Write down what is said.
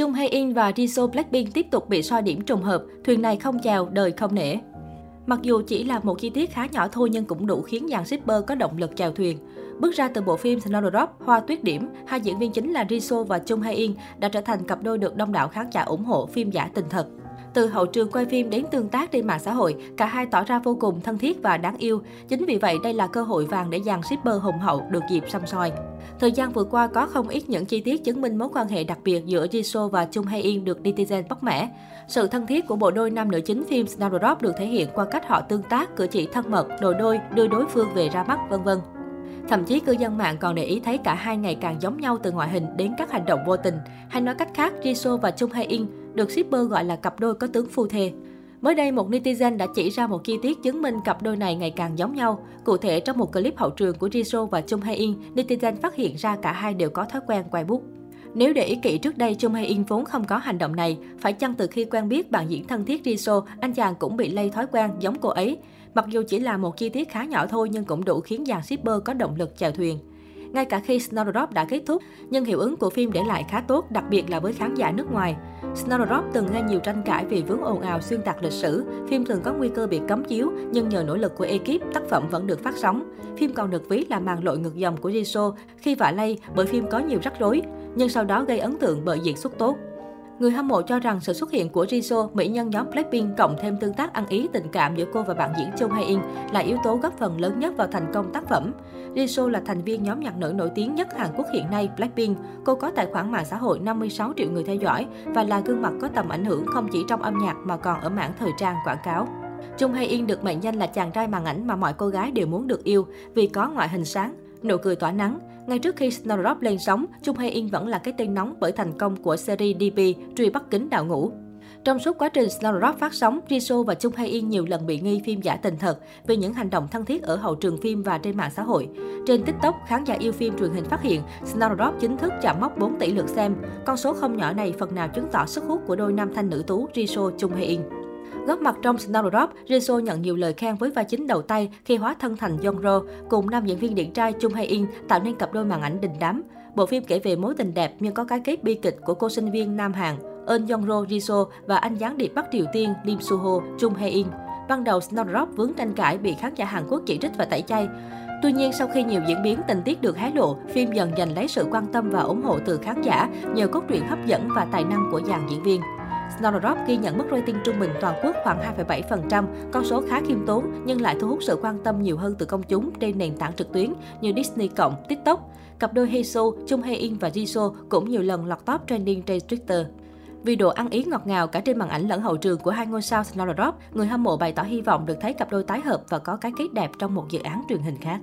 Jung Hae In và Jisoo Blackpink tiếp tục bị soi điểm trùng hợp, thuyền này không chèo, đời không nể. Mặc dù chỉ là một chi tiết khá nhỏ thôi nhưng cũng đủ khiến dàn shipper có động lực chèo thuyền. Bước ra từ bộ phim Snowdrop, Hoa Tuyết Điểm, hai diễn viên chính là Jisoo và Chung Hae In đã trở thành cặp đôi được đông đảo khán giả ủng hộ phim giả tình thật. Từ hậu trường quay phim đến tương tác trên mạng xã hội, cả hai tỏ ra vô cùng thân thiết và đáng yêu. Chính vì vậy, đây là cơ hội vàng để dàn shipper hùng hậu được dịp xăm soi. Thời gian vừa qua có không ít những chi tiết chứng minh mối quan hệ đặc biệt giữa Jisoo và Chung Hae In được netizen bóc mẽ. Sự thân thiết của bộ đôi nam nữ chính phim Snowdrop được thể hiện qua cách họ tương tác, cử chỉ thân mật, đồ đôi, đưa đối phương về ra mắt, vân vân. Thậm chí cư dân mạng còn để ý thấy cả hai ngày càng giống nhau từ ngoại hình đến các hành động vô tình. Hay nói cách khác, Jisoo và Chung Hae In được shipper gọi là cặp đôi có tướng phu thê. Mới đây, một netizen đã chỉ ra một chi tiết chứng minh cặp đôi này ngày càng giống nhau. Cụ thể, trong một clip hậu trường của Jisoo và Chung Hae In, netizen phát hiện ra cả hai đều có thói quen quay bút. Nếu để ý kỹ trước đây, Chung Hae In vốn không có hành động này. Phải chăng từ khi quen biết bạn diễn thân thiết Jisoo, anh chàng cũng bị lây thói quen giống cô ấy? Mặc dù chỉ là một chi tiết khá nhỏ thôi nhưng cũng đủ khiến dàn shipper có động lực chèo thuyền. Ngay cả khi Snowdrop đã kết thúc, nhưng hiệu ứng của phim để lại khá tốt, đặc biệt là với khán giả nước ngoài. Snowdrop từng gây nhiều tranh cãi vì vướng ồn ào xuyên tạc lịch sử. Phim thường có nguy cơ bị cấm chiếu, nhưng nhờ nỗ lực của ekip, tác phẩm vẫn được phát sóng. Phim còn được ví là màn lội ngược dòng của Jisoo khi vạ lây bởi phim có nhiều rắc rối, nhưng sau đó gây ấn tượng bởi diễn xuất tốt. Người hâm mộ cho rằng sự xuất hiện của Jisoo, mỹ nhân nhóm Blackpink cộng thêm tương tác ăn ý tình cảm giữa cô và bạn diễn Chung Hae In là yếu tố góp phần lớn nhất vào thành công tác phẩm. Jisoo là thành viên nhóm nhạc nữ nổi tiếng nhất Hàn Quốc hiện nay Blackpink. Cô có tài khoản mạng xã hội 56 triệu người theo dõi và là gương mặt có tầm ảnh hưởng không chỉ trong âm nhạc mà còn ở mảng thời trang quảng cáo. Chung Hae In được mệnh danh là chàng trai màn ảnh mà mọi cô gái đều muốn được yêu vì có ngoại hình sáng, nụ cười tỏa nắng. Ngay trước khi Snowdrop lên sóng, Chung Hae In vẫn là cái tên nóng bởi thành công của series DP Truy bắt kính đạo ngũ. Trong suốt quá trình Snowdrop phát sóng, Jisoo và Chung Hae In nhiều lần bị nghi phim giả tình thật vì những hành động thân thiết ở hậu trường phim và trên mạng xã hội. Trên TikTok, khán giả yêu phim truyền hình phát hiện Snowdrop chính thức chạm mốc 4 tỷ lượt xem. Con số không nhỏ này phần nào chứng tỏ sức hút của đôi nam thanh nữ tú Jisoo Chung Hae In. Góp mặt trong Snowdrop, Jisoo nhận nhiều lời khen với vai chính đầu tay khi hóa thân thành Jongro cùng nam diễn viên điện trai Chung Hae In tạo nên cặp đôi màn ảnh đình đám. Bộ phim kể về mối tình đẹp nhưng có cái kết bi kịch của cô sinh viên Nam Hàn Eun Jongro Jisoo và anh gián điệp Bắc Triều Tiên Lim Suho Chung Hae In. Ban đầu Snowdrop vướng tranh cãi bị khán giả Hàn Quốc chỉ trích và tẩy chay. Tuy nhiên, sau khi nhiều diễn biến tình tiết được hé lộ, phim dần giành lấy sự quan tâm và ủng hộ từ khán giả nhờ cốt truyện hấp dẫn và tài năng của dàn diễn viên. Snowdrop ghi nhận mức rating trung bình toàn quốc khoảng 2,7%, con số khá khiêm tốn nhưng lại thu hút sự quan tâm nhiều hơn từ công chúng trên nền tảng trực tuyến như Disney cộng, TikTok. Cặp đôi Hae Chung Hae In và Jisoo cũng nhiều lần lọt top trending trên Twitter. Vì độ ăn ý ngọt ngào cả trên màn ảnh lẫn hậu trường của hai ngôi sao Snowdrop, người hâm mộ bày tỏ hy vọng được thấy cặp đôi tái hợp và có cái kết đẹp trong một dự án truyền hình khác.